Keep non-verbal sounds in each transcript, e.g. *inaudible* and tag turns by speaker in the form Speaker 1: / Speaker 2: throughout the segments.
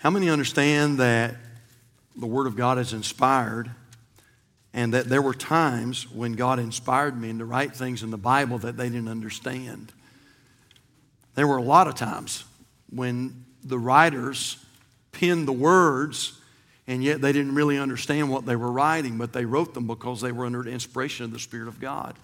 Speaker 1: How many understand that the Word of God is inspired and that there were times when God inspired me to write things in the Bible that they didn't understand? There were a lot of times when the writers penned the words and yet they didn't really understand what they were writing, but they wrote them because they were under the inspiration of the Spirit of God.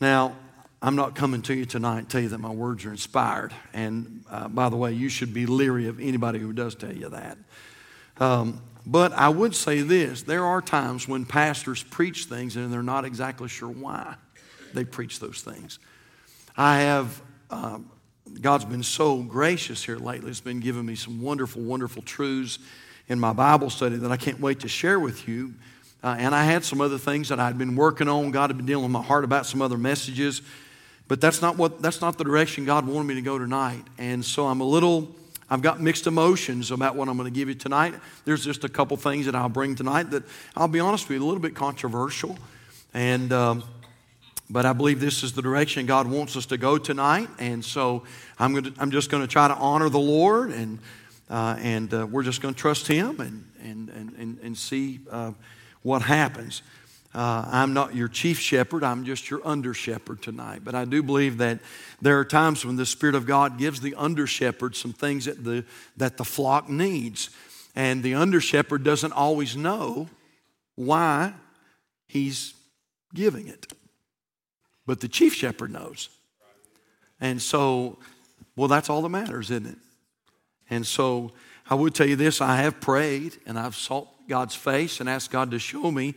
Speaker 1: Now, I'm not coming to you tonight to tell you that my words are inspired. And uh, by the way, you should be leery of anybody who does tell you that. Um, but I would say this there are times when pastors preach things and they're not exactly sure why they preach those things. I have, um, God's been so gracious here lately. It's been giving me some wonderful, wonderful truths in my Bible study that I can't wait to share with you. Uh, and I had some other things that I'd been working on. God had been dealing with my heart about some other messages. But that's not what that's not the direction God wanted me to go tonight. And so I'm a little I've got mixed emotions about what I'm going to give you tonight. There's just a couple things that I'll bring tonight that I'll be honest with you, a little bit controversial. And um, but I believe this is the direction God wants us to go tonight. And so I'm going to, I'm just going to try to honor the Lord and uh, and uh, we're just going to trust Him and and and and, and see uh, what happens. Uh, I'm not your chief shepherd, I'm just your under shepherd tonight. But I do believe that there are times when the Spirit of God gives the under shepherd some things that the, that the flock needs. And the under shepherd doesn't always know why he's giving it. But the chief shepherd knows. And so, well, that's all that matters, isn't it? And so, I would tell you this I have prayed and I've sought God's face and asked God to show me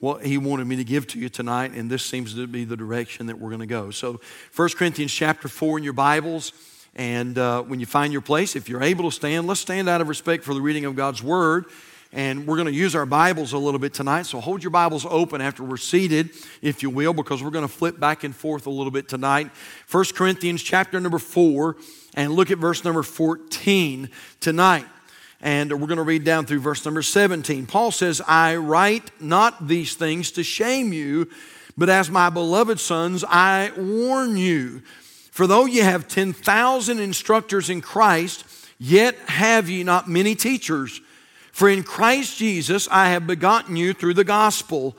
Speaker 1: what he wanted me to give to you tonight, and this seems to be the direction that we're going to go. So, 1 Corinthians chapter 4 in your Bibles, and uh, when you find your place, if you're able to stand, let's stand out of respect for the reading of God's Word. And we're going to use our Bibles a little bit tonight. So hold your Bibles open after we're seated, if you will, because we're going to flip back and forth a little bit tonight. 1 Corinthians chapter number 4, and look at verse number 14 tonight. And we're going to read down through verse number 17. Paul says, I write not these things to shame you, but as my beloved sons, I warn you. For though ye have 10,000 instructors in Christ, yet have ye not many teachers. For in Christ Jesus I have begotten you through the gospel.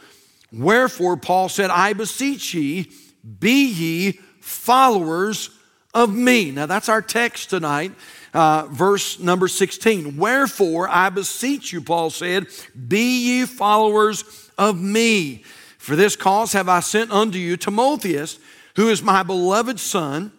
Speaker 1: Wherefore, Paul said, I beseech ye, be ye followers of me. Now, that's our text tonight uh, verse number 16. Wherefore, I beseech you, Paul said, be ye followers of me. For this cause have I sent unto you Timotheus, who is my beloved son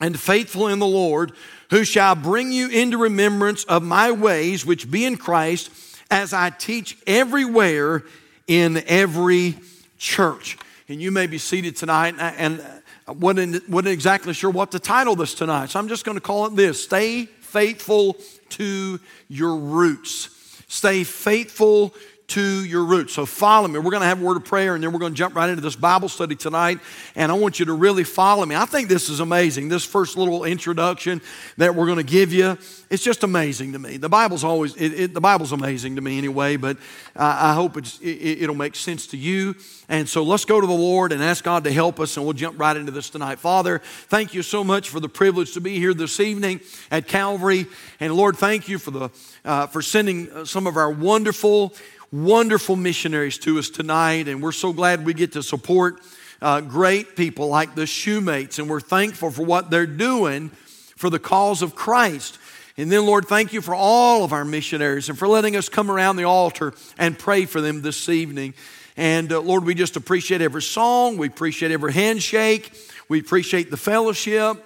Speaker 1: and faithful in the Lord, who shall bring you into remembrance of my ways, which be in Christ, as I teach everywhere in every church. And you may be seated tonight, and wasn't, wasn't exactly sure what to title this tonight, so I'm just going to call it this Stay faithful to your roots. Stay faithful to your roots. So follow me. We're going to have a word of prayer and then we're going to jump right into this Bible study tonight. And I want you to really follow me. I think this is amazing. This first little introduction that we're going to give you, it's just amazing to me. The Bible's always, it, it, the Bible's amazing to me anyway, but I, I hope it, it'll make sense to you. And so let's go to the Lord and ask God to help us and we'll jump right into this tonight. Father, thank you so much for the privilege to be here this evening at Calvary. And Lord, thank you for the, uh, for sending uh, some of our wonderful, wonderful missionaries to us tonight, and we're so glad we get to support uh, great people like the Shoemates, and we're thankful for what they're doing for the cause of Christ. And then, Lord, thank you for all of our missionaries and for letting us come around the altar and pray for them this evening. And uh, Lord, we just appreciate every song, we appreciate every handshake, we appreciate the fellowship.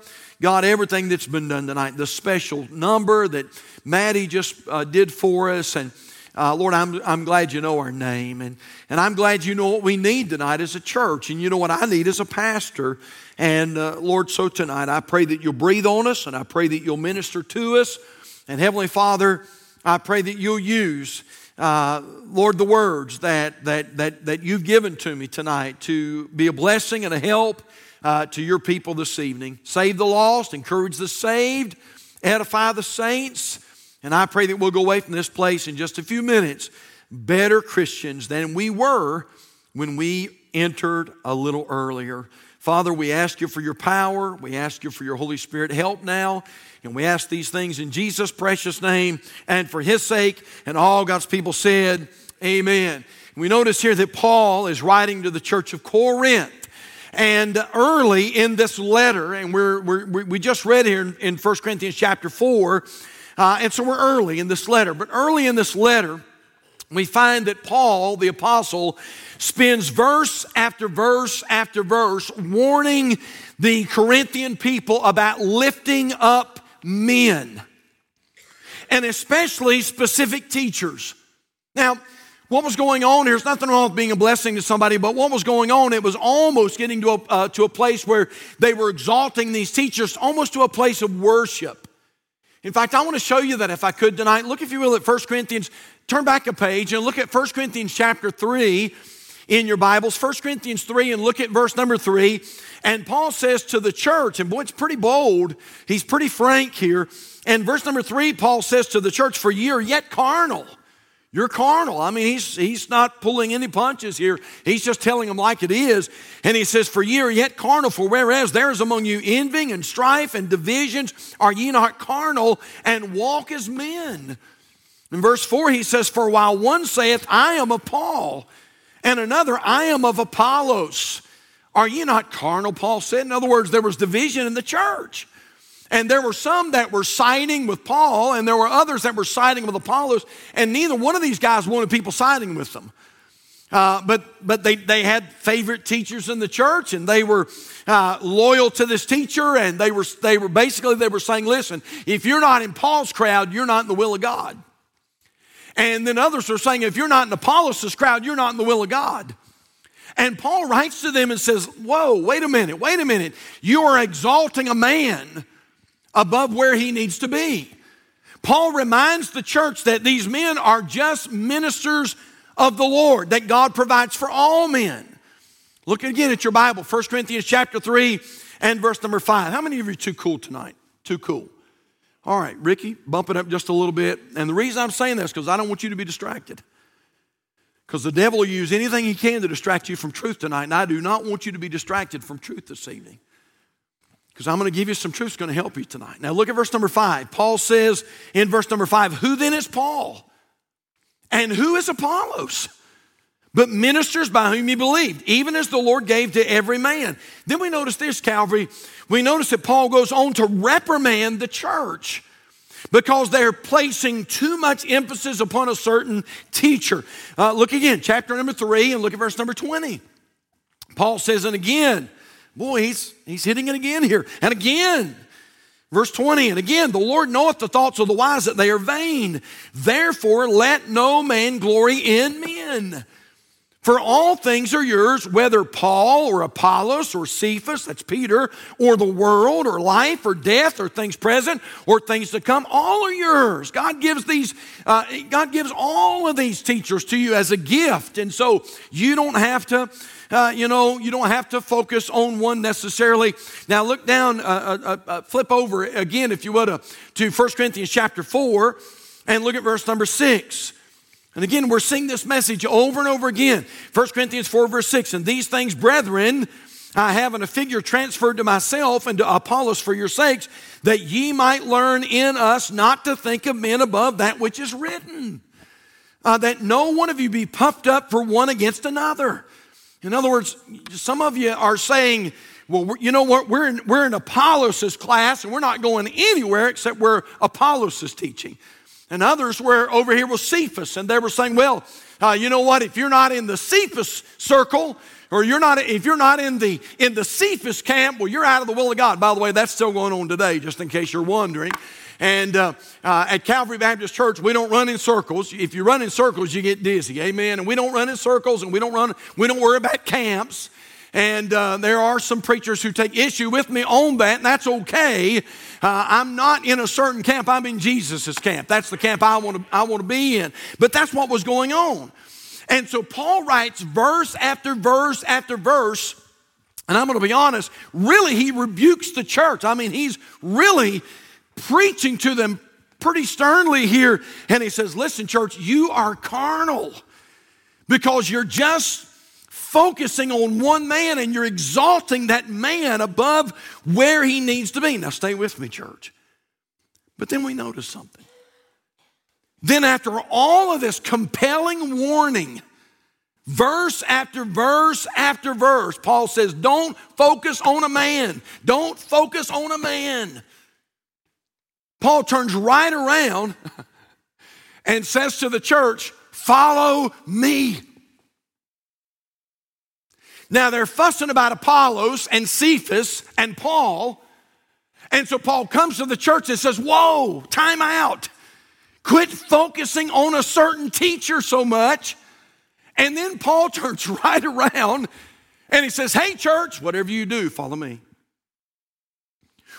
Speaker 1: God, everything that's been done tonight, the special number that Maddie just uh, did for us, and uh, Lord, I'm, I'm glad you know our name. And, and I'm glad you know what we need tonight as a church. And you know what I need as a pastor. And uh, Lord, so tonight I pray that you'll breathe on us and I pray that you'll minister to us. And Heavenly Father, I pray that you'll use, uh, Lord, the words that, that, that, that you've given to me tonight to be a blessing and a help uh, to your people this evening. Save the lost, encourage the saved, edify the saints. And I pray that we'll go away from this place in just a few minutes better Christians than we were when we entered a little earlier. Father, we ask you for your power. We ask you for your Holy Spirit help now. And we ask these things in Jesus' precious name and for his sake. And all God's people said, Amen. We notice here that Paul is writing to the church of Corinth. And early in this letter, and we're, we're, we just read here in, in 1 Corinthians chapter 4, uh, and so we're early in this letter. But early in this letter, we find that Paul, the apostle, spends verse after verse after verse warning the Corinthian people about lifting up men, and especially specific teachers. Now, what was going on here? There's nothing wrong with being a blessing to somebody, but what was going on? It was almost getting to a, uh, to a place where they were exalting these teachers, almost to a place of worship. In fact, I want to show you that if I could tonight. Look, if you will, at 1 Corinthians. Turn back a page and look at 1 Corinthians chapter 3 in your Bibles. 1 Corinthians 3 and look at verse number 3. And Paul says to the church, and boy, it's pretty bold. He's pretty frank here. And verse number 3, Paul says to the church, For ye are yet carnal. You're carnal. I mean, he's, he's not pulling any punches here. He's just telling them like it is. And he says, For ye are yet carnal, for whereas there is among you envying and strife and divisions, are ye not carnal and walk as men? In verse 4, he says, For while one saith, I am of Paul, and another, I am of Apollos. Are ye not carnal? Paul said. In other words, there was division in the church. And there were some that were siding with Paul, and there were others that were siding with Apollos, and neither one of these guys wanted people siding with them. Uh, but but they, they had favorite teachers in the church, and they were uh, loyal to this teacher, and they were they were basically they were saying, listen, if you're not in Paul's crowd, you're not in the will of God. And then others are saying, if you're not in Apollos' crowd, you're not in the will of God. And Paul writes to them and says, Whoa, wait a minute, wait a minute. You are exalting a man above where he needs to be. Paul reminds the church that these men are just ministers of the Lord, that God provides for all men. Look again at your Bible, 1 Corinthians chapter 3 and verse number 5. How many of you are too cool tonight? Too cool. All right, Ricky, bump it up just a little bit. And the reason I'm saying this is because I don't want you to be distracted. Because the devil will use anything he can to distract you from truth tonight. And I do not want you to be distracted from truth this evening because I'm going to give you some truth that's going to help you tonight. Now, look at verse number five. Paul says in verse number five, Who then is Paul? And who is Apollos? But ministers by whom you believed, even as the Lord gave to every man. Then we notice this, Calvary. We notice that Paul goes on to reprimand the church because they're placing too much emphasis upon a certain teacher. Uh, look again, chapter number three, and look at verse number 20. Paul says, And again, Boy, he's, he's hitting it again here. And again, verse 20, and again, the Lord knoweth the thoughts of the wise that they are vain. Therefore, let no man glory in men. For all things are yours, whether Paul or Apollos or Cephas, that's Peter, or the world or life or death or things present or things to come, all are yours. God gives these, uh, God gives all of these teachers to you as a gift. And so you don't have to uh, you know, you don't have to focus on one necessarily. Now, look down, uh, uh, uh, uh flip over again, if you would, to, to 1 Corinthians chapter 4 and look at verse number 6. And again, we're seeing this message over and over again. 1 Corinthians 4, verse 6. And these things, brethren, I have in a figure transferred to myself and to Apollos for your sakes, that ye might learn in us not to think of men above that which is written. Uh, that no one of you be puffed up for one against another. In other words, some of you are saying, well, you know what? We're in, we're in Apollos' class and we're not going anywhere except where Apollos is teaching. And others were over here with Cephas and they were saying, well, uh, you know what? If you're not in the Cephas circle, or you're not if you're not in the in the Cephas camp, well, you're out of the will of God. By the way, that's still going on today, just in case you're wondering. And uh, uh, at Calvary Baptist Church, we don't run in circles. If you run in circles, you get dizzy. Amen. And we don't run in circles, and we don't run. We don't worry about camps. And uh, there are some preachers who take issue with me on that, and that's okay. Uh, I'm not in a certain camp. I'm in Jesus' camp. That's the camp I want to I want to be in. But that's what was going on. And so Paul writes verse after verse after verse. And I'm going to be honest, really, he rebukes the church. I mean, he's really preaching to them pretty sternly here. And he says, Listen, church, you are carnal because you're just focusing on one man and you're exalting that man above where he needs to be. Now, stay with me, church. But then we notice something. Then, after all of this compelling warning, verse after verse after verse, Paul says, Don't focus on a man. Don't focus on a man. Paul turns right around and says to the church, Follow me. Now they're fussing about Apollos and Cephas and Paul. And so Paul comes to the church and says, Whoa, time out. Quit focusing on a certain teacher so much. And then Paul *laughs* turns right around and he says, Hey, church, whatever you do, follow me.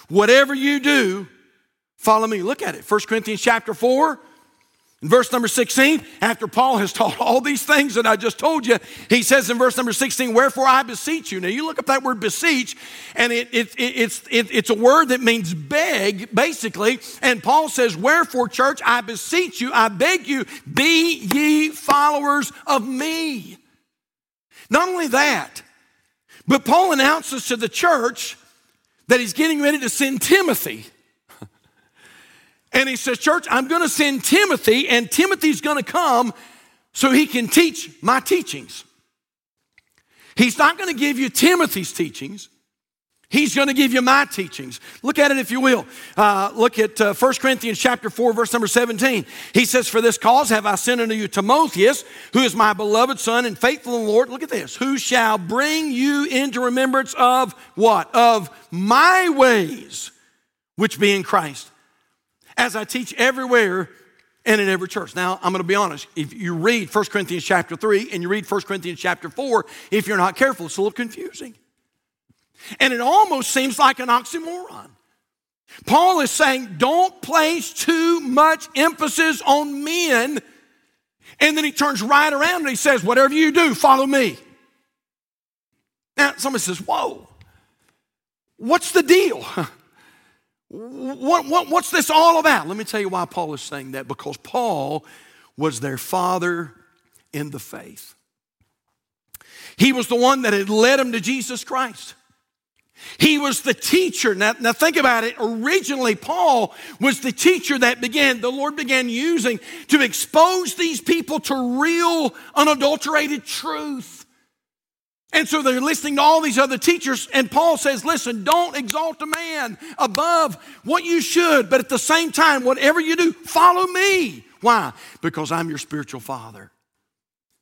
Speaker 1: Whatever you do, follow me. Look at it. 1 Corinthians chapter 4, in verse number 16, after Paul has taught all these things that I just told you, he says in verse number 16, Wherefore I beseech you. Now you look up that word beseech, and it, it, it, it's, it's a word that means beg, basically. And Paul says, Wherefore, church, I beseech you, I beg you, be ye followers of me. Not only that, but Paul announces to the church that he's getting ready to send Timothy. And he says, Church, I'm going to send Timothy, and Timothy's going to come so he can teach my teachings. He's not going to give you Timothy's teachings. He's going to give you my teachings. Look at it if you will. Uh, look at uh, 1 Corinthians chapter 4, verse number 17. He says, For this cause have I sent unto you Timotheus, who is my beloved son and faithful in the Lord. Look at this. Who shall bring you into remembrance of what? Of my ways, which be in Christ as I teach everywhere and in every church. Now, I'm going to be honest. If you read 1 Corinthians chapter 3 and you read 1 Corinthians chapter 4, if you're not careful, it's a little confusing. And it almost seems like an oxymoron. Paul is saying, don't place too much emphasis on men. And then he turns right around and he says, whatever you do, follow me. Now, somebody says, whoa, what's the deal? *laughs* What, what, what's this all about? Let me tell you why Paul is saying that. Because Paul was their father in the faith. He was the one that had led them to Jesus Christ. He was the teacher. Now, now, think about it. Originally, Paul was the teacher that began, the Lord began using to expose these people to real, unadulterated truth. And so they're listening to all these other teachers, and Paul says, Listen, don't exalt a man above what you should, but at the same time, whatever you do, follow me. Why? Because I'm your spiritual father.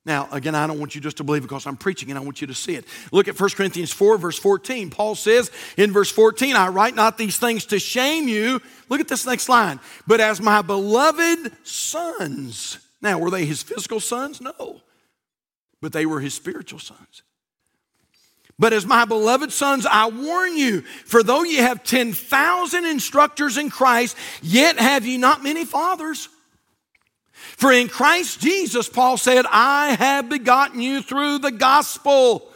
Speaker 1: Now, again, I don't want you just to believe because I'm preaching and I want you to see it. Look at 1 Corinthians 4, verse 14. Paul says in verse 14, I write not these things to shame you. Look at this next line. But as my beloved sons. Now, were they his physical sons? No. But they were his spiritual sons. But as my beloved sons, I warn you, for though ye have 10,000 instructors in Christ, yet have ye not many fathers. For in Christ Jesus, Paul said, I have begotten you through the gospel.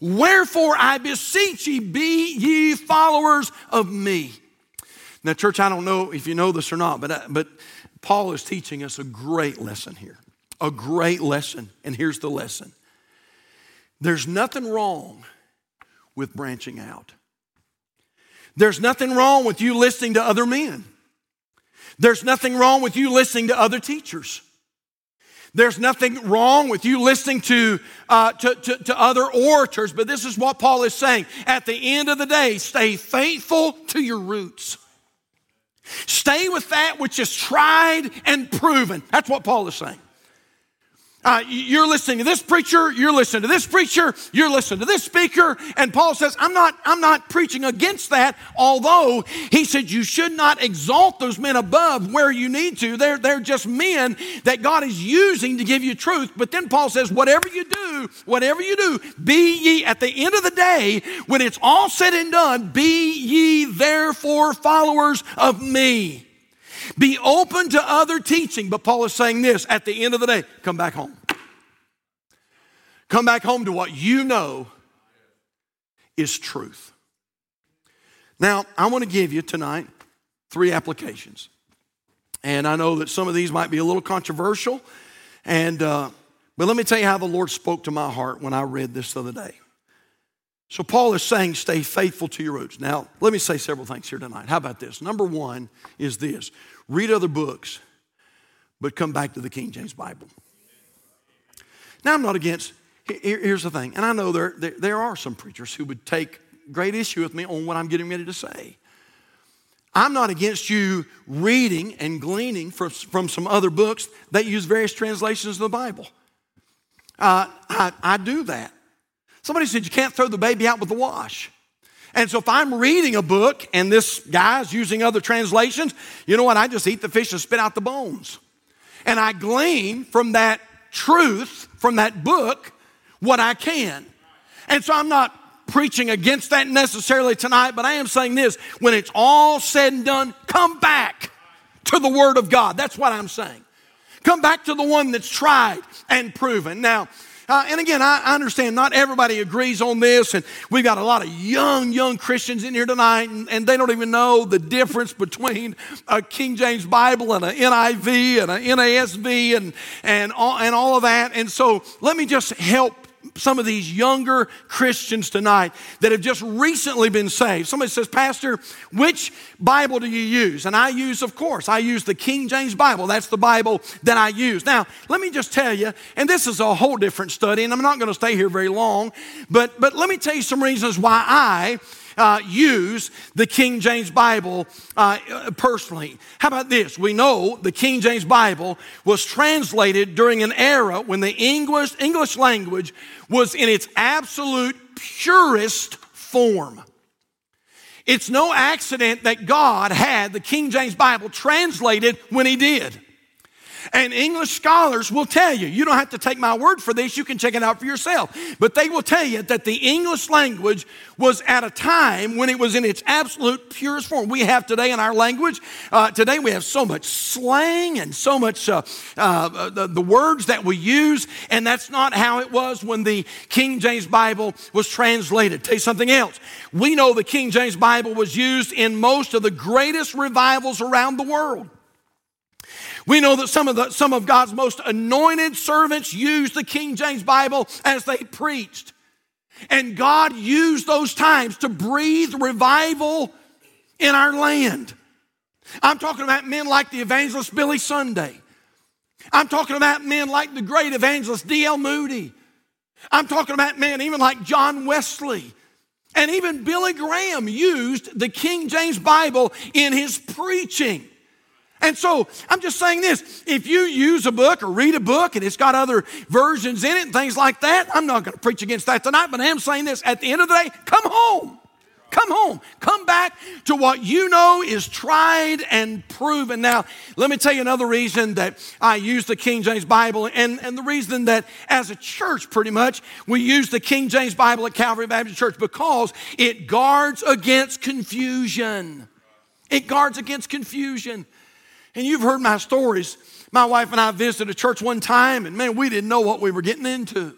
Speaker 1: Wherefore I beseech ye, be ye followers of me. Now, church, I don't know if you know this or not, but, uh, but Paul is teaching us a great lesson here. A great lesson. And here's the lesson there's nothing wrong with branching out. There's nothing wrong with you listening to other men. There's nothing wrong with you listening to other teachers. There's nothing wrong with you listening to, uh, to, to, to, other orators, but this is what Paul is saying. At the end of the day, stay faithful to your roots. Stay with that which is tried and proven. That's what Paul is saying. Uh, you're listening to this preacher, you're listening to this preacher, you're listening to this speaker, and Paul says, I'm not, I'm not preaching against that, although he said you should not exalt those men above where you need to. They're, they're just men that God is using to give you truth. But then Paul says, whatever you do, whatever you do, be ye at the end of the day, when it's all said and done, be ye therefore followers of me. Be open to other teaching. But Paul is saying this at the end of the day come back home. Come back home to what you know is truth. Now, I want to give you tonight three applications. And I know that some of these might be a little controversial, and uh, But let me tell you how the Lord spoke to my heart when I read this the other day. So, Paul is saying, stay faithful to your roots. Now, let me say several things here tonight. How about this? Number one is this read other books, but come back to the King James Bible. Now, I'm not against, here's the thing, and I know there, there, there are some preachers who would take great issue with me on what I'm getting ready to say. I'm not against you reading and gleaning from, from some other books that use various translations of the Bible. Uh, I, I do that. Somebody said you can't throw the baby out with the wash. And so if I'm reading a book and this guy's using other translations, you know what? I just eat the fish and spit out the bones. And I glean from that truth, from that book, what I can. And so I'm not preaching against that necessarily tonight, but I am saying this when it's all said and done, come back to the Word of God. That's what I'm saying. Come back to the one that's tried and proven. Now, uh, and again, I, I, understand not everybody agrees on this, and we've got a lot of young, young Christians in here tonight, and, and they don't even know the difference between a King James Bible and an NIV and an NASB and, and, all, and all of that. And so let me just help some of these younger Christians tonight that have just recently been saved. Somebody says, Pastor, which Bible do you use? And I use, of course, I use the King James Bible. That's the Bible that I use. Now, let me just tell you, and this is a whole different study, and I'm not going to stay here very long, but, but let me tell you some reasons why I uh, use the King James Bible uh, personally. How about this? We know the King James Bible was translated during an era when the English, English language was in its absolute purest form. It's no accident that God had the King James Bible translated when He did. And English scholars will tell you, you don't have to take my word for this, you can check it out for yourself. But they will tell you that the English language was at a time when it was in its absolute purest form. We have today in our language, uh, today we have so much slang and so much uh, uh, the, the words that we use, and that's not how it was when the King James Bible was translated. Tell you something else. We know the King James Bible was used in most of the greatest revivals around the world. We know that some of, the, some of God's most anointed servants used the King James Bible as they preached. And God used those times to breathe revival in our land. I'm talking about men like the evangelist Billy Sunday. I'm talking about men like the great evangelist D.L. Moody. I'm talking about men even like John Wesley. And even Billy Graham used the King James Bible in his preaching. And so I'm just saying this if you use a book or read a book and it's got other versions in it and things like that, I'm not going to preach against that tonight, but I am saying this at the end of the day, come home. Come home. Come back to what you know is tried and proven. Now, let me tell you another reason that I use the King James Bible, and, and the reason that as a church, pretty much, we use the King James Bible at Calvary Baptist Church because it guards against confusion. It guards against confusion. And you've heard my stories. My wife and I visited a church one time, and man, we didn't know what we were getting into.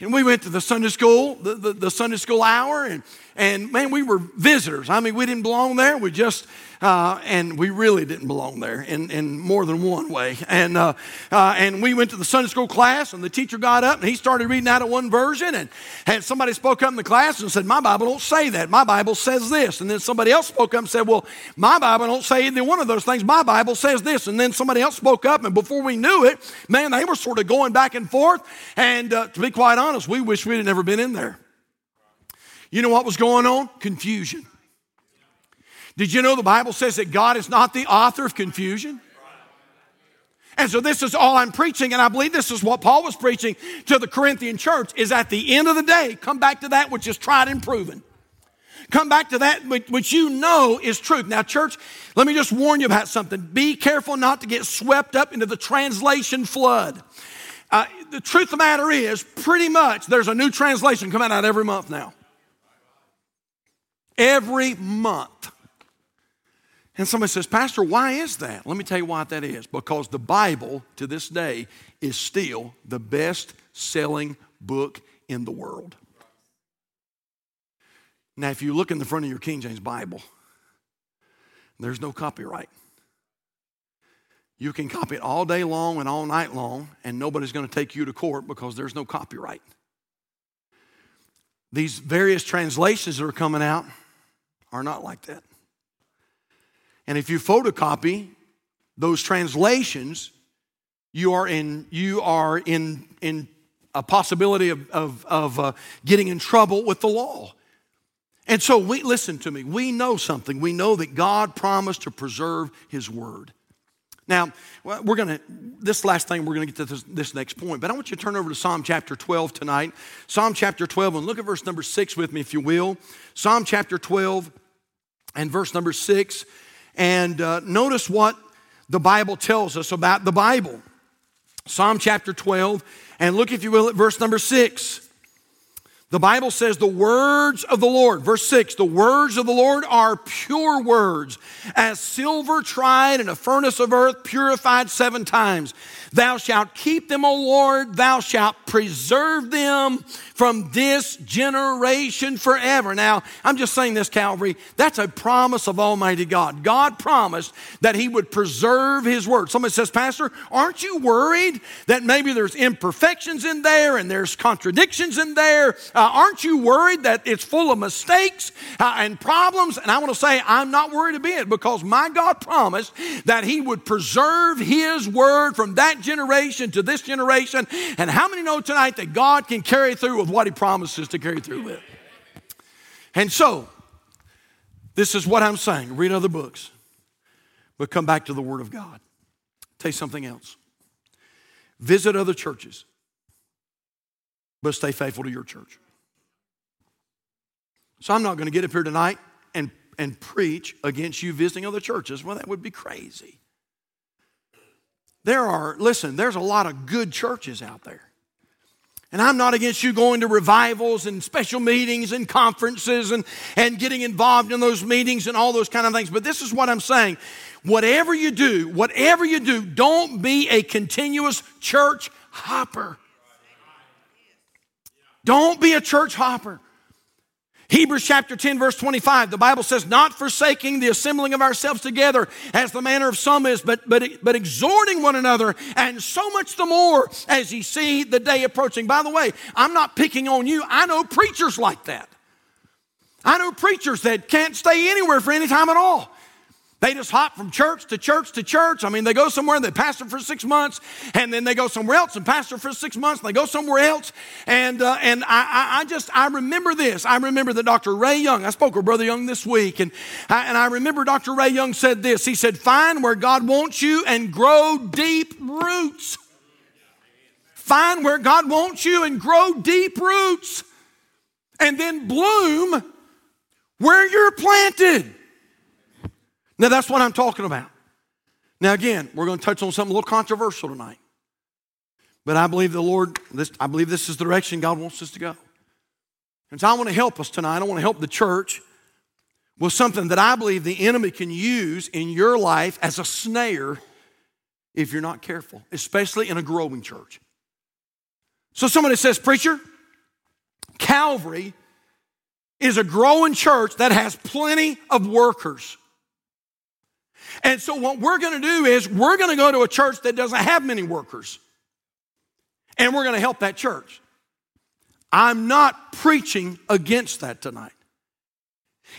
Speaker 1: And we went to the Sunday school, the, the, the Sunday school hour, and, and man, we were visitors. I mean, we didn't belong there. We just uh, and we really didn't belong there in, in more than one way. And, uh, uh, and we went to the Sunday school class, and the teacher got up and he started reading out of one version. And, and somebody spoke up in the class and said, My Bible don't say that. My Bible says this. And then somebody else spoke up and said, Well, my Bible don't say either one of those things. My Bible says this. And then somebody else spoke up, and before we knew it, man, they were sort of going back and forth. And uh, to be quite honest, we wish we'd never been in there. You know what was going on? Confusion. Did you know the Bible says that God is not the author of confusion? And so this is all I'm preaching, and I believe this is what Paul was preaching to the Corinthian church is at the end of the day, come back to that which is tried and proven. Come back to that which you know is truth. Now, church, let me just warn you about something. Be careful not to get swept up into the translation flood. Uh, the truth of the matter is, pretty much, there's a new translation coming out every month now. Every month. And somebody says, Pastor, why is that? Let me tell you why that is. Because the Bible to this day is still the best selling book in the world. Now, if you look in the front of your King James Bible, there's no copyright. You can copy it all day long and all night long, and nobody's going to take you to court because there's no copyright. These various translations that are coming out are not like that. And if you photocopy those translations, you are in, you are in, in a possibility of, of, of uh, getting in trouble with the law. And so we listen to me. We know something. We know that God promised to preserve his word. Now, we're to, this last thing, we're going to get to this, this, next point, but I want you to turn over to Psalm chapter 12 tonight. Psalm chapter 12, and look at verse number 6 with me, if you will. Psalm chapter 12 and verse number 6. And uh, notice what the Bible tells us about the Bible. Psalm chapter 12, and look, if you will, at verse number 6. The Bible says the words of the Lord, verse 6, the words of the Lord are pure words, as silver tried in a furnace of earth, purified seven times. Thou shalt keep them, O Lord, thou shalt preserve them from this generation forever. Now, I'm just saying this, Calvary, that's a promise of Almighty God. God promised that He would preserve His word. Somebody says, Pastor, aren't you worried that maybe there's imperfections in there and there's contradictions in there? Uh, aren't you worried that it's full of mistakes uh, and problems? And I want to say, I'm not worried a bit because my God promised that He would preserve His word from that generation to this generation. And how many know tonight that God can carry through with what He promises to carry through with? And so, this is what I'm saying read other books, but come back to the Word of God. Tell you something else. Visit other churches, but stay faithful to your church. So I'm not going to get up here tonight and, and preach against you visiting other churches. Well, that would be crazy. There are, listen, there's a lot of good churches out there. And I'm not against you going to revivals and special meetings and conferences and, and getting involved in those meetings and all those kind of things. But this is what I'm saying. Whatever you do, whatever you do, don't be a continuous church hopper. Don't be a church hopper. Hebrews chapter 10, verse 25, the Bible says, Not forsaking the assembling of ourselves together, as the manner of some is, but, but, but exhorting one another, and so much the more as ye see the day approaching. By the way, I'm not picking on you. I know preachers like that. I know preachers that can't stay anywhere for any time at all. They just hop from church to church to church. I mean, they go somewhere and they pastor for six months, and then they go somewhere else and pastor for six months, and they go somewhere else. And uh, and I, I just I remember this. I remember that Dr. Ray Young. I spoke with Brother Young this week, and I, and I remember Dr. Ray Young said this. He said, "Find where God wants you and grow deep roots. Find where God wants you and grow deep roots, and then bloom where you're planted." Now, that's what I'm talking about. Now, again, we're going to touch on something a little controversial tonight. But I believe the Lord, this, I believe this is the direction God wants us to go. And so I want to help us tonight. I want to help the church with something that I believe the enemy can use in your life as a snare if you're not careful, especially in a growing church. So somebody says, Preacher, Calvary is a growing church that has plenty of workers. And so, what we're going to do is we're going to go to a church that doesn't have many workers, and we're going to help that church. I'm not preaching against that tonight.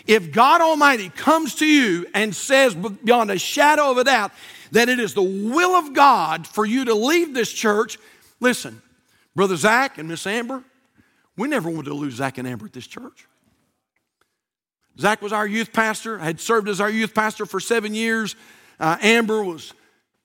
Speaker 1: If God Almighty comes to you and says beyond a shadow of a doubt that it is the will of God for you to leave this church, listen, Brother Zach and Miss Amber, we never wanted to lose Zach and Amber at this church. Zach was our youth pastor, I had served as our youth pastor for seven years. Uh, Amber was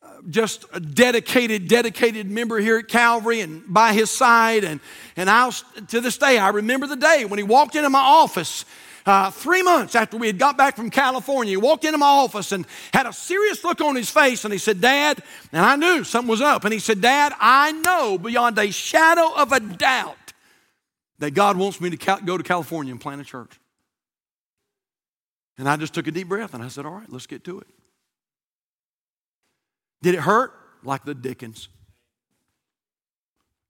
Speaker 1: uh, just a dedicated, dedicated member here at Calvary and by his side. And, and I to this day, I remember the day when he walked into my office uh, three months after we had got back from California. He walked into my office and had a serious look on his face. And he said, Dad, and I knew something was up. And he said, Dad, I know beyond a shadow of a doubt that God wants me to go to California and plant a church. And I just took a deep breath and I said, All right, let's get to it. Did it hurt? Like the Dickens.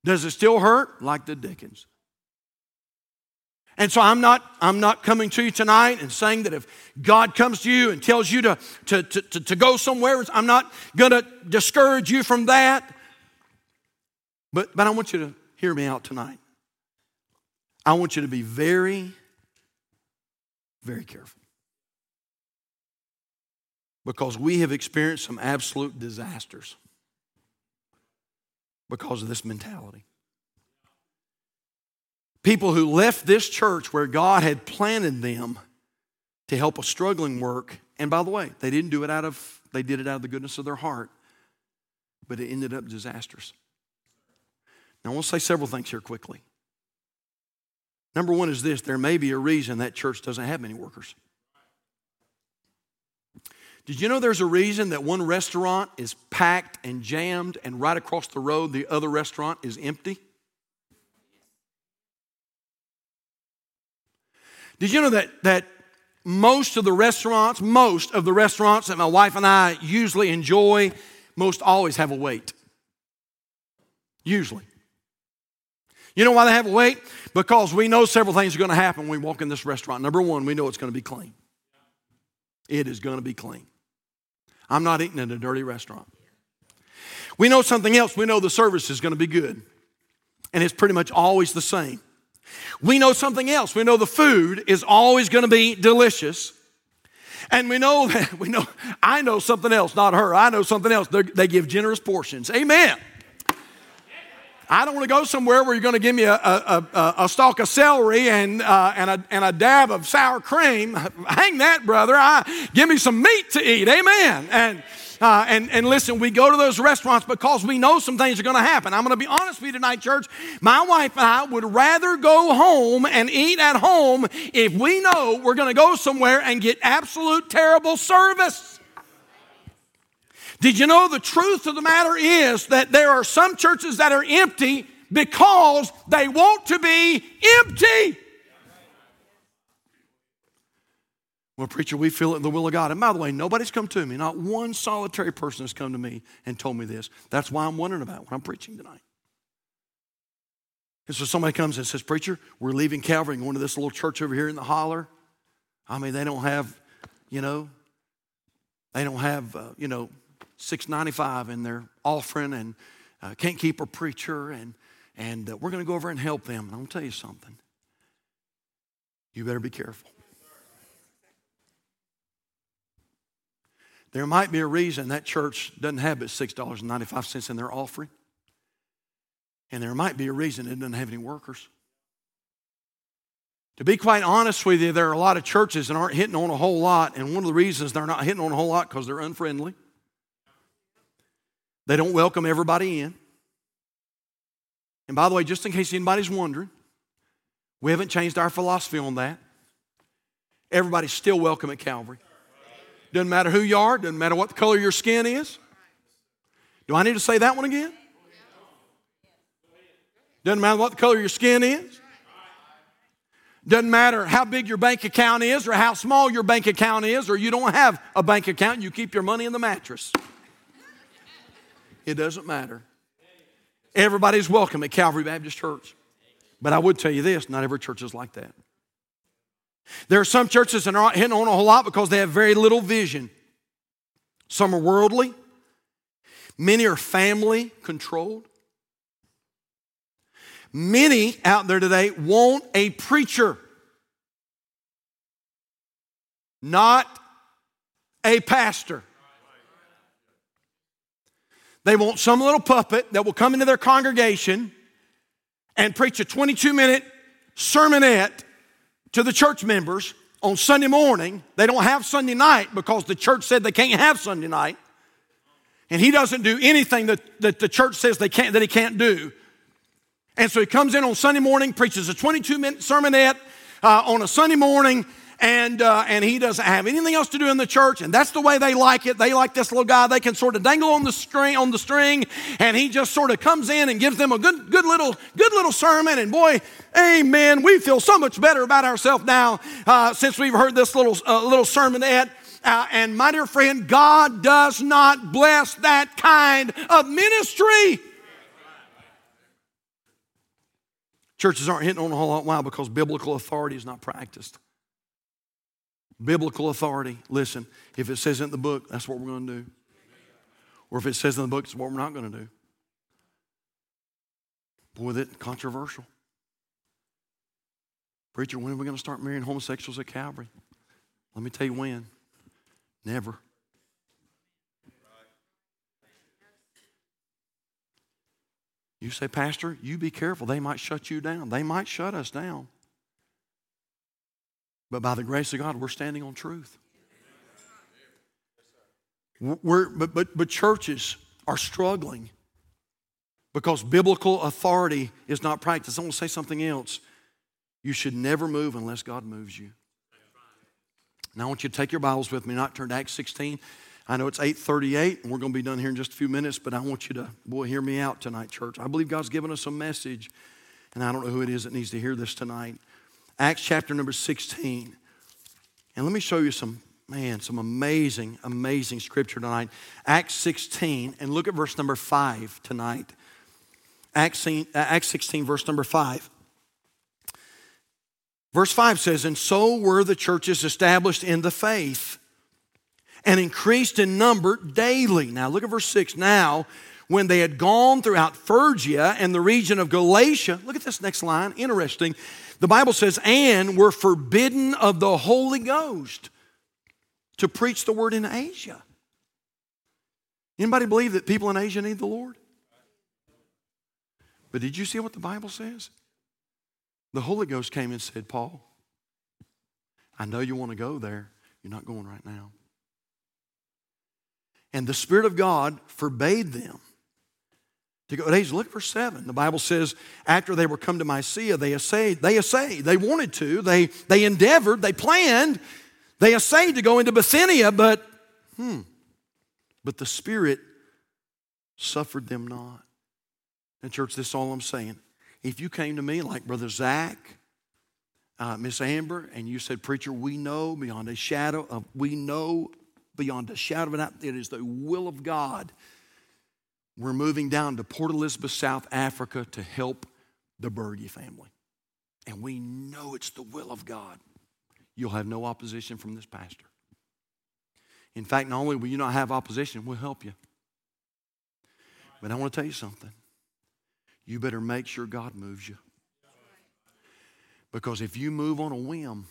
Speaker 1: Does it still hurt? Like the Dickens. And so I'm not, I'm not coming to you tonight and saying that if God comes to you and tells you to, to, to, to, to go somewhere, I'm not going to discourage you from that. But, but I want you to hear me out tonight. I want you to be very, very careful. Because we have experienced some absolute disasters because of this mentality. People who left this church where God had planted them to help a struggling work. And by the way, they didn't do it out of, they did it out of the goodness of their heart, but it ended up disastrous. Now, I want to say several things here quickly. Number one is this there may be a reason that church doesn't have many workers. Did you know there's a reason that one restaurant is packed and jammed, and right across the road, the other restaurant is empty? Did you know that, that most of the restaurants, most of the restaurants that my wife and I usually enjoy, most always have a wait? Usually. You know why they have a wait? Because we know several things are going to happen when we walk in this restaurant. Number one, we know it's going to be clean. It is going to be clean. I'm not eating in a dirty restaurant. We know something else. We know the service is going to be good. And it's pretty much always the same. We know something else. We know the food is always going to be delicious. And we know *laughs* that, we know, I know something else, not her. I know something else. They're, they give generous portions. Amen. I don't want to go somewhere where you're going to give me a, a, a, a stalk of celery and, uh, and, a, and a dab of sour cream. *laughs* Hang that, brother. I, give me some meat to eat. Amen. And, uh, and, and listen, we go to those restaurants because we know some things are going to happen. I'm going to be honest with you tonight, church. My wife and I would rather go home and eat at home if we know we're going to go somewhere and get absolute terrible service. Did you know the truth of the matter is that there are some churches that are empty because they want to be empty? Well, preacher, we feel it in the will of God. And by the way, nobody's come to me. Not one solitary person has come to me and told me this. That's why I'm wondering about when I'm preaching tonight. And so somebody comes and says, Preacher, we're leaving Calvary and going to this little church over here in the holler. I mean, they don't have, you know, they don't have, uh, you know, 695 in their offering and uh, can't keep a preacher and, and uh, we're going to go over and help them. And I'm going to tell you something. You better be careful. There might be a reason that church doesn't have but $6.95 in their offering. And there might be a reason it doesn't have any workers. To be quite honest with you, there are a lot of churches that aren't hitting on a whole lot, and one of the reasons they're not hitting on a whole lot because they're unfriendly. They don't welcome everybody in. And by the way, just in case anybody's wondering, we haven't changed our philosophy on that. Everybody's still welcome at Calvary. Doesn't matter who you are, doesn't matter what the color of your skin is. Do I need to say that one again? Doesn't matter what the color of your skin is. Doesn't matter how big your bank account is or how small your bank account is, or you don't have a bank account, you keep your money in the mattress. It doesn't matter. Everybody's welcome at Calvary Baptist Church. But I would tell you this not every church is like that. There are some churches that are not hitting on a whole lot because they have very little vision. Some are worldly, many are family controlled. Many out there today want a preacher, not a pastor. They want some little puppet that will come into their congregation and preach a 22 minute sermonette to the church members on Sunday morning. They don't have Sunday night because the church said they can't have Sunday night. And he doesn't do anything that, that the church says they can't, that he can't do. And so he comes in on Sunday morning, preaches a 22 minute sermonette uh, on a Sunday morning, and, uh, and he doesn't have anything else to do in the church, and that's the way they like it. They like this little guy. They can sort of dangle on the string, on the string, and he just sort of comes in and gives them a good, good little, good little sermon. And boy, amen, we feel so much better about ourselves now uh, since we've heard this little, uh, little sermonette. Uh, and my dear friend, God does not bless that kind of ministry. Churches aren't hitting on a whole lot. Why? Because biblical authority is not practiced. Biblical authority, listen, if it says in the book, that's what we're going to do. Or if it says in the book, it's what we're not going to do. Boy, that controversial. Preacher, when are we going to start marrying homosexuals at Calvary? Let me tell you when. Never. You say, Pastor, you be careful. They might shut you down. They might shut us down. But by the grace of God, we're standing on truth. We're, but, but, but churches are struggling because biblical authority is not practiced. I want to say something else. You should never move unless God moves you. Now I want you to take your Bibles with me, not turn to Acts 16. I know it's 8:38 and we're going to be done here in just a few minutes, but I want you to boy hear me out tonight, church. I believe God's given us a message, and I don't know who it is that needs to hear this tonight. Acts chapter number 16. And let me show you some man, some amazing, amazing scripture tonight. Acts 16, and look at verse number 5 tonight. Acts, uh, Acts 16, verse number 5. Verse 5 says, And so were the churches established in the faith and increased in number daily. Now look at verse 6. Now, when they had gone throughout Phrygia and the region of Galatia, look at this next line, interesting. The Bible says, and were forbidden of the Holy Ghost to preach the word in Asia. Anybody believe that people in Asia need the Lord? But did you see what the Bible says? The Holy Ghost came and said, Paul, I know you want to go there. You're not going right now. And the Spirit of God forbade them to go. Hey, look verse 7. The Bible says, after they were come to Mysia, they essayed, they essayed, they wanted to, they, they endeavored, they planned, they essayed to go into Bithynia, but hmm, but the Spirit suffered them not. And church, this is all I'm saying. If you came to me like Brother Zach, uh, Miss Amber, and you said, Preacher, we know beyond a shadow of, we know beyond a shadow of a doubt, it is the will of God. We're moving down to Port Elizabeth, South Africa to help the Berge family. And we know it's the will of God. You'll have no opposition from this pastor. In fact, not only will you not have opposition, we'll help you. But I want to tell you something. You better make sure God moves you. Because if you move on a whim,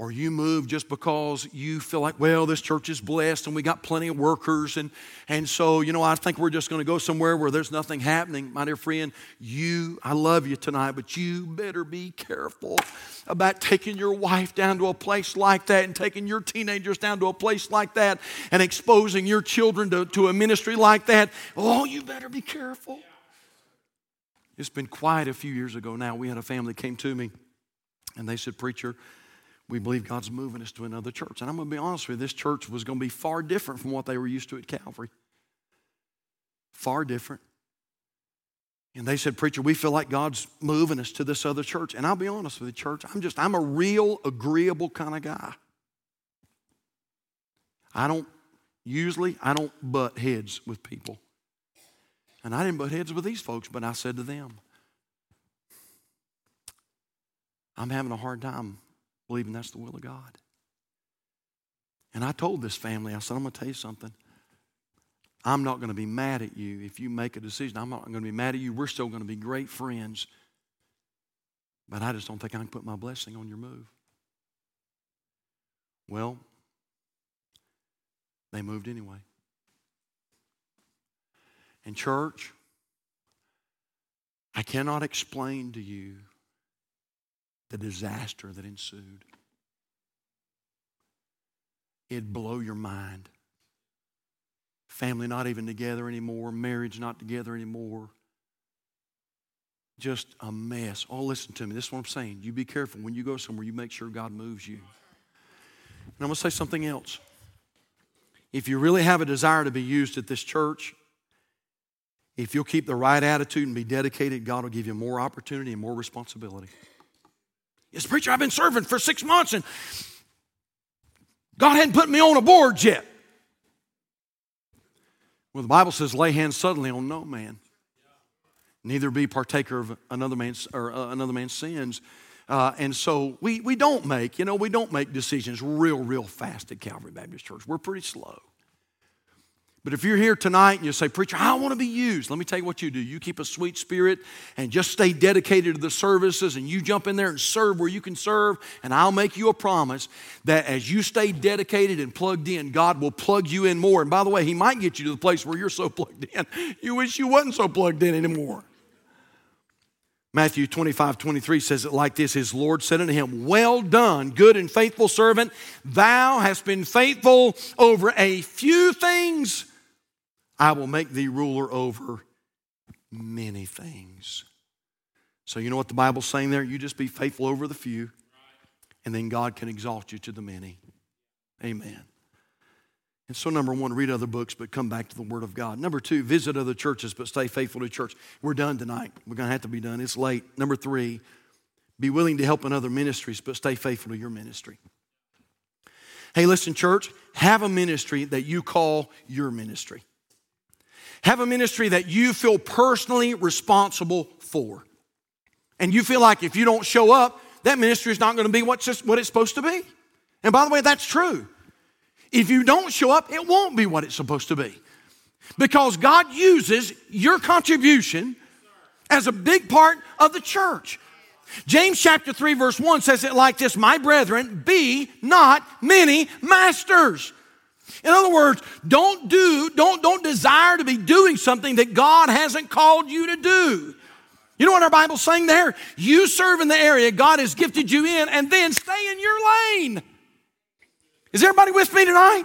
Speaker 1: or you move just because you feel like, well, this church is blessed and we got plenty of workers, and, and so, you know, I think we're just going to go somewhere where there's nothing happening. My dear friend, you, I love you tonight, but you better be careful about taking your wife down to a place like that and taking your teenagers down to a place like that and exposing your children to, to a ministry like that. Oh, you better be careful. It's been quite a few years ago now. We had a family came to me and they said, Preacher, we believe God's moving us to another church. And I'm going to be honest with you, this church was going to be far different from what they were used to at Calvary. Far different. And they said, Preacher, we feel like God's moving us to this other church. And I'll be honest with you, church, I'm just, I'm a real agreeable kind of guy. I don't, usually, I don't butt heads with people. And I didn't butt heads with these folks, but I said to them, I'm having a hard time believing that's the will of God. And I told this family, I said, I'm going to tell you something. I'm not going to be mad at you if you make a decision. I'm not going to be mad at you. We're still going to be great friends. But I just don't think I can put my blessing on your move. Well, they moved anyway. And, church, I cannot explain to you the disaster that ensued. It'd blow your mind. Family not even together anymore, marriage not together anymore. Just a mess. Oh, listen to me. This is what I'm saying. You be careful. When you go somewhere, you make sure God moves you. And I'm going to say something else. If you really have a desire to be used at this church, if you'll keep the right attitude and be dedicated, God will give you more opportunity and more responsibility. Yes, preacher, I've been serving for six months and God hadn't put me on a board yet. Well, the Bible says, lay hands suddenly on no man. neither be partaker of another man's or uh, another man's sins. Uh, and so we, we don't make, you know, we don't make decisions real, real fast at Calvary Baptist Church. We're pretty slow. But if you're here tonight and you say, Preacher, I want to be used, let me tell you what you do. You keep a sweet spirit and just stay dedicated to the services and you jump in there and serve where you can serve. And I'll make you a promise that as you stay dedicated and plugged in, God will plug you in more. And by the way, He might get you to the place where you're so plugged in, *laughs* you wish you wasn't so plugged in anymore. Matthew 25, 23 says it like this His Lord said unto him, Well done, good and faithful servant. Thou hast been faithful over a few things. I will make thee ruler over many things. So, you know what the Bible's saying there? You just be faithful over the few, and then God can exalt you to the many. Amen. And so, number one, read other books, but come back to the Word of God. Number two, visit other churches, but stay faithful to church. We're done tonight. We're going to have to be done. It's late. Number three, be willing to help in other ministries, but stay faithful to your ministry. Hey, listen, church, have a ministry that you call your ministry. Have a ministry that you feel personally responsible for. And you feel like if you don't show up, that ministry is not going to be what it's supposed to be. And by the way, that's true. If you don't show up, it won't be what it's supposed to be. Because God uses your contribution as a big part of the church. James chapter 3 verse 1 says it like this, "My brethren, be not many masters." In other words, don't do, don't, don't desire to be doing something that God hasn't called you to do. You know what our Bible's saying there? You serve in the area God has gifted you in and then stay in your lane. Is everybody with me tonight?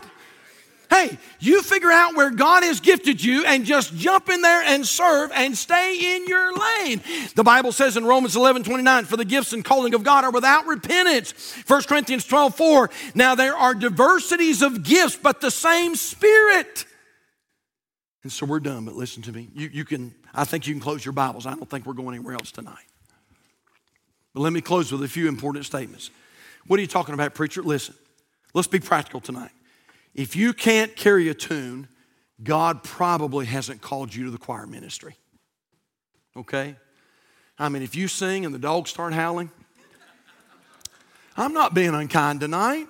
Speaker 1: Hey, you figure out where God has gifted you and just jump in there and serve and stay in your lane. The Bible says in Romans 11 29, for the gifts and calling of God are without repentance. 1 Corinthians 12 4, now there are diversities of gifts, but the same Spirit. And so we're done, but listen to me. You, you can, I think you can close your Bibles. I don't think we're going anywhere else tonight. But let me close with a few important statements. What are you talking about, preacher? Listen, let's be practical tonight. If you can't carry a tune, God probably hasn't called you to the choir ministry. Okay? I mean, if you sing and the dogs start howling, I'm not being unkind tonight.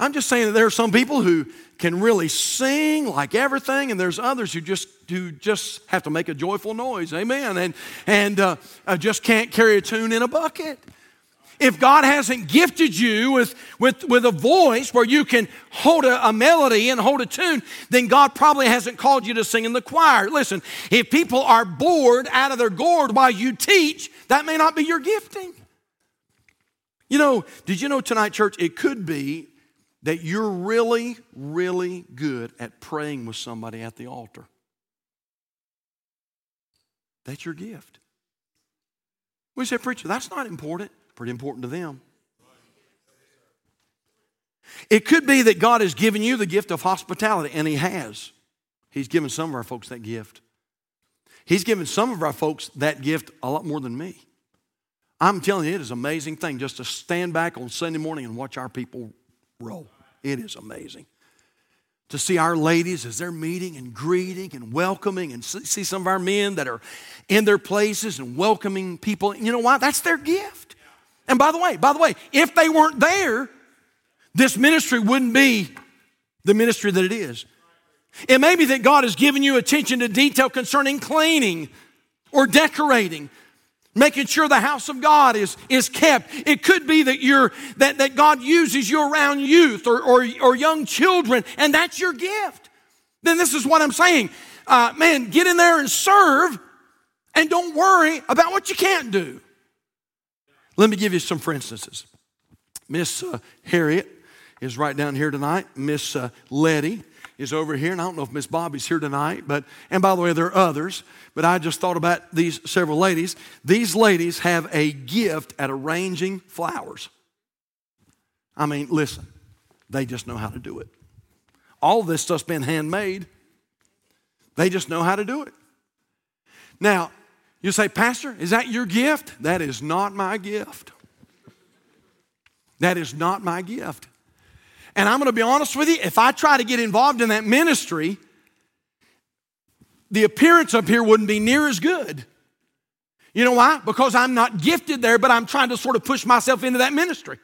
Speaker 1: I'm just saying that there are some people who can really sing like everything, and there's others who just who just have to make a joyful noise. Amen. And and uh, uh just can't carry a tune in a bucket if God hasn't gifted you with, with, with a voice where you can hold a, a, melody and hold a tune, then God probably hasn't called you to sing in the choir. Listen, if people are bored out of their gourd while you teach, that may not be your gifting. You know, did you know tonight, church, it could be that you're really, really good at praying with somebody at the altar. That's your gift. We say, preacher, that's not important. Pretty important to them. It could be that God has given you the gift of hospitality, and He has. He's given some of our folks that gift. He's given some of our folks that gift a lot more than me. I'm telling you, it is an amazing thing just to stand back on Sunday morning and watch our people roll. It is amazing. To see our ladies as they're meeting and greeting and welcoming, and see some of our men that are in their places and welcoming people. You know what? That's their gift. And by the way, by the way, if they weren't there, this ministry wouldn't be the ministry that it is. It may be that God has given you attention to detail concerning cleaning or decorating, making sure the house of God is, is kept. It could be that you're that, that God uses you around youth or, or, or young children, and that's your gift. Then this is what I'm saying. Uh, man, get in there and serve, and don't worry about what you can't do. Let me give you some for instances. Miss uh, Harriet is right down here tonight. Miss uh, Letty is over here, and I don't know if Miss Bobby's here tonight, but and by the way, there are others, but I just thought about these several ladies. These ladies have a gift at arranging flowers. I mean, listen, they just know how to do it. All this stuff's been handmade. They just know how to do it. Now, you say, Pastor, is that your gift? That is not my gift. That is not my gift. And I'm going to be honest with you, if I try to get involved in that ministry, the appearance up here wouldn't be near as good You know why? Because I'm not gifted there, but I'm trying to sort of push myself into that ministry.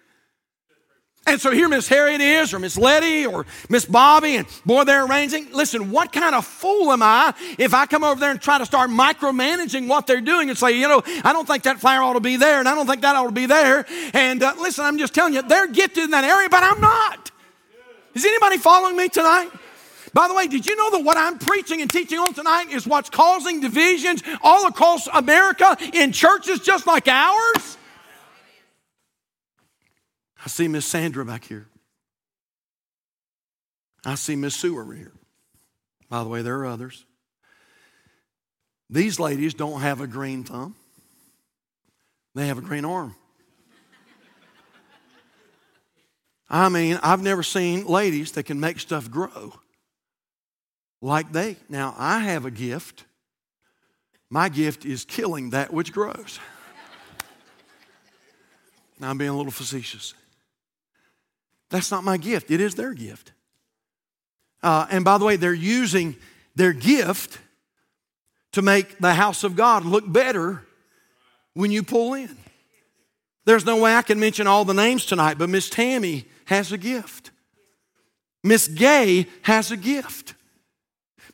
Speaker 1: And so here Miss Harriet is, or Miss Letty, or Miss Bobby, and boy, they're arranging. Listen, what kind of fool am I if I come over there and try to start micromanaging what they're doing and say, you know, I don't think that flower ought to be there, and I don't think that ought to be there. And uh, listen, I'm just telling you, they're gifted in that area, but I'm not. Is anybody following me tonight? By the way, did you know that what I'm preaching and teaching on tonight is what's causing divisions all across America in churches just like ours? I see Miss Sandra back here. I see Miss Sue over here. By the way, there are others. These ladies don't have a green thumb, they have a green arm. I mean, I've never seen ladies that can make stuff grow like they. Now, I have a gift. My gift is killing that which grows. Now, I'm being a little facetious. That's not my gift, it is their gift. Uh, and by the way, they're using their gift to make the house of God look better when you pull in. There's no way I can mention all the names tonight, but Miss Tammy has a gift. Miss Gay has a gift.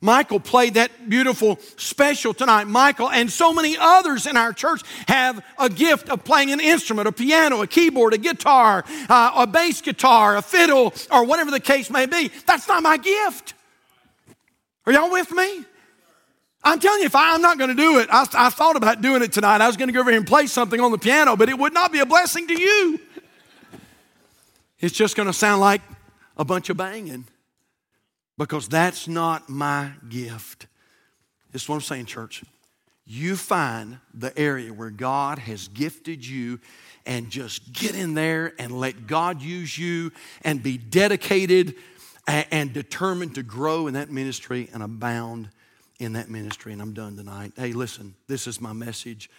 Speaker 1: Michael played that beautiful special tonight. Michael and so many others in our church have a gift of playing an instrument, a piano, a keyboard, a guitar, uh, a bass guitar, a fiddle, or whatever the case may be. That's not my gift. Are y'all with me? I'm telling you, if I, am not going to do it, I, I thought about doing it tonight. I was going to go over here and play something on the piano, but it would not be a blessing to you. It's just going to sound like a bunch of banging because that's not my gift. This is what I'm saying, church. You find the area where God has gifted you and just get in there and let God use you and be dedicated and determined to grow in that ministry and abound in that ministry. And I'm done tonight. Hey, listen, this is my message.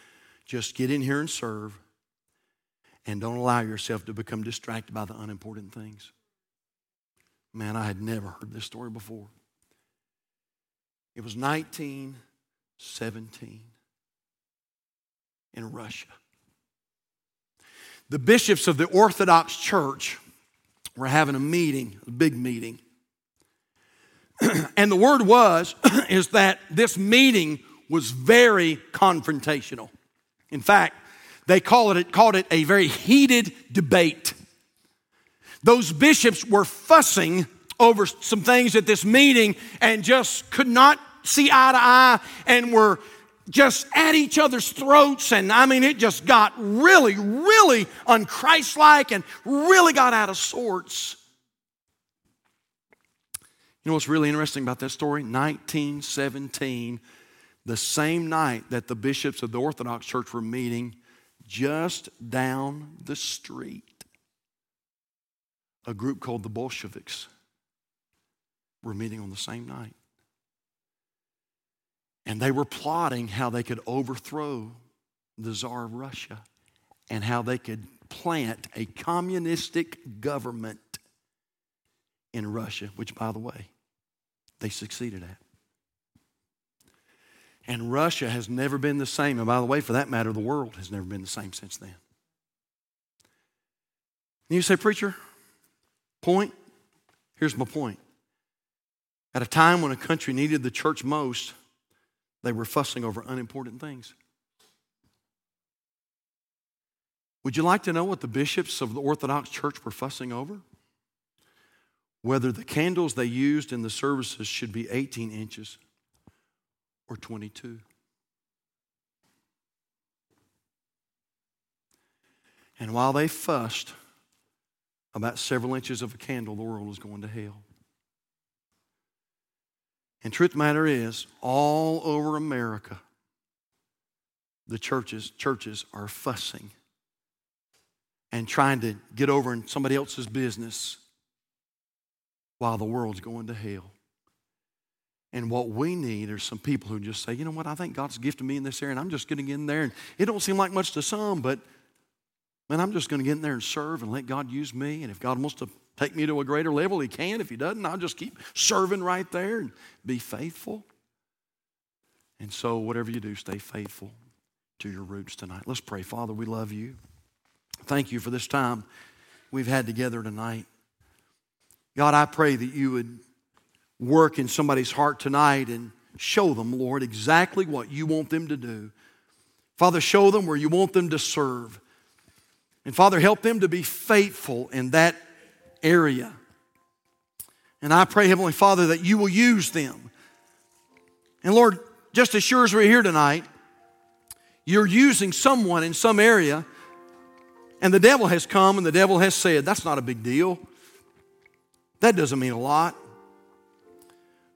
Speaker 1: Just get in here and serve and don't allow yourself to become distracted by the unimportant things. Man, I had never heard this story before. It was 1917 in Russia. The bishops of the Orthodox Church were having a meeting, a big meeting. *clears throat* and the word was *clears throat* is that this meeting was very confrontational. In fact, they called it, called it a very heated debate. Those bishops were fussing over some things at this meeting and just could not see eye to eye and were just at each other's throats. And I mean, it just got really, really unchristlike and really got out of sorts. You know what's really interesting about that story? 1917, the same night that the bishops of the Orthodox Church were meeting, just down the street a group called the Bolsheviks were meeting on the same night. And they were plotting how they could overthrow the Tsar of Russia and how they could plant a communistic government in Russia, which, by the way, they succeeded at. And Russia has never been the same. And by the way, for that matter, the world has never been the same since then. And you say, Preacher, Point? Here's my point. At a time when a country needed the church most, they were fussing over unimportant things. Would you like to know what the bishops of the Orthodox Church were fussing over? Whether the candles they used in the services should be 18 inches or 22. And while they fussed, about several inches of a candle, the world is going to hell. And truth matter is, all over America, the churches, churches are fussing and trying to get over in somebody else's business while the world's going to hell. And what we need are some people who just say, you know what, I think God's gifted me in this area, and I'm just getting in there. And it don't seem like much to some, but Man, I'm just going to get in there and serve and let God use me. And if God wants to take me to a greater level, He can. If He doesn't, I'll just keep serving right there and be faithful. And so, whatever you do, stay faithful. to your roots tonight. Let's pray. Father, we love you. Thank you for this time we've had together tonight. God, I pray that you would work in somebody's heart tonight and show them, Lord, exactly what you want them to do. Father, show them where you want them to serve. And Father, help them to be faithful in that area. And I pray, Heavenly Father, that you will use them. And Lord, just as sure as we're here tonight, you're using someone in some area, and the devil has come and the devil has said, That's not a big deal. That doesn't mean a lot.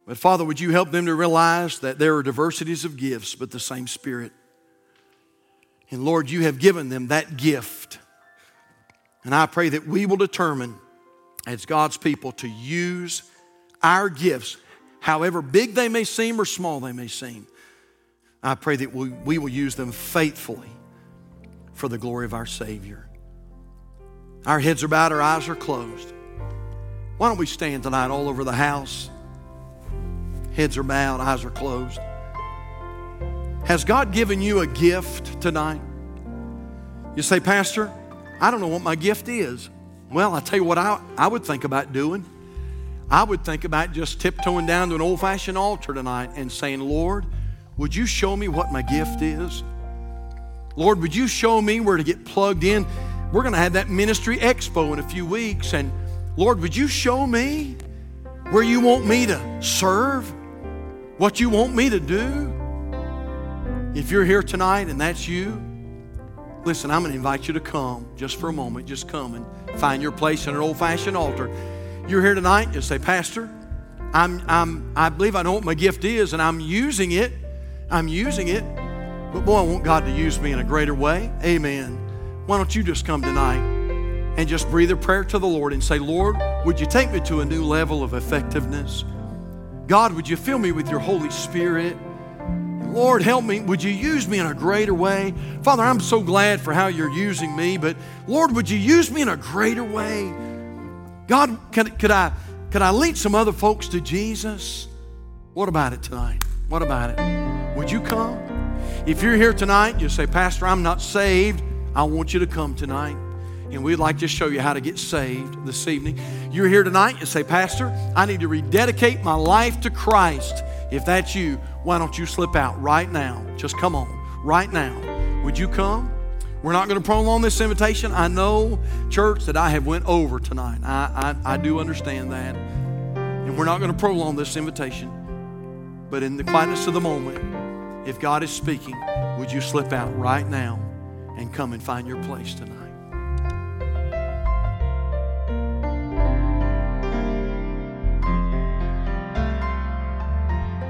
Speaker 1: But Father, would you help them to realize that there are diversities of gifts, but the same Spirit? And Lord, you have given them that gift. And I pray that we will determine as God's people to use our gifts, however big they may seem or small they may seem. I pray that we, we will use them faithfully for the glory of our Savior. Our heads are bowed, our eyes are closed. Why don't we stand tonight all over the house? Heads are bowed, eyes are closed. Has God given you a gift tonight? You say, Pastor, I don't know what my gift is. Well, I tell you what I, I would think about doing. I would think about just tiptoeing down to an old fashioned altar tonight and saying, Lord, would you show me what my gift is? Lord, would you show me where to get plugged in? We're going to have that ministry expo in a few weeks. And Lord, would you show me where you want me to serve? What you want me to do? If you're here tonight and that's you, listen, I'm going to invite you to come just for a moment. Just come and find your place in an old fashioned altar. You're here tonight, you say, Pastor, I'm, I'm, I believe I know what my gift is and I'm using it. I'm using it. But boy, I want God to use me in a greater way. Amen. Why don't you just come tonight and just breathe a prayer to the Lord and say, Lord, would you take me to a new level of effectiveness? God, would you fill me with your Holy Spirit? Lord, help me. Would you use me in a greater way? Father, I'm so glad for how you're using me, but Lord, would you use me in a greater way? God, could, could, I, could I lead some other folks to Jesus? What about it tonight? What about it? Would you come? If you're here tonight, you say, Pastor, I'm not saved. I want you to come tonight. And we'd like to show you how to get saved this evening. You're here tonight, you say, Pastor, I need to rededicate my life to Christ. If that's you, why don't you slip out right now? Just come on, right now. Would you come? We're not going to prolong this invitation. I know, church, that I have went over tonight. I, I, I do understand that. And we're not going to prolong this invitation. But in the quietness of the moment, if God is speaking, would you slip out right now and come and find your place tonight?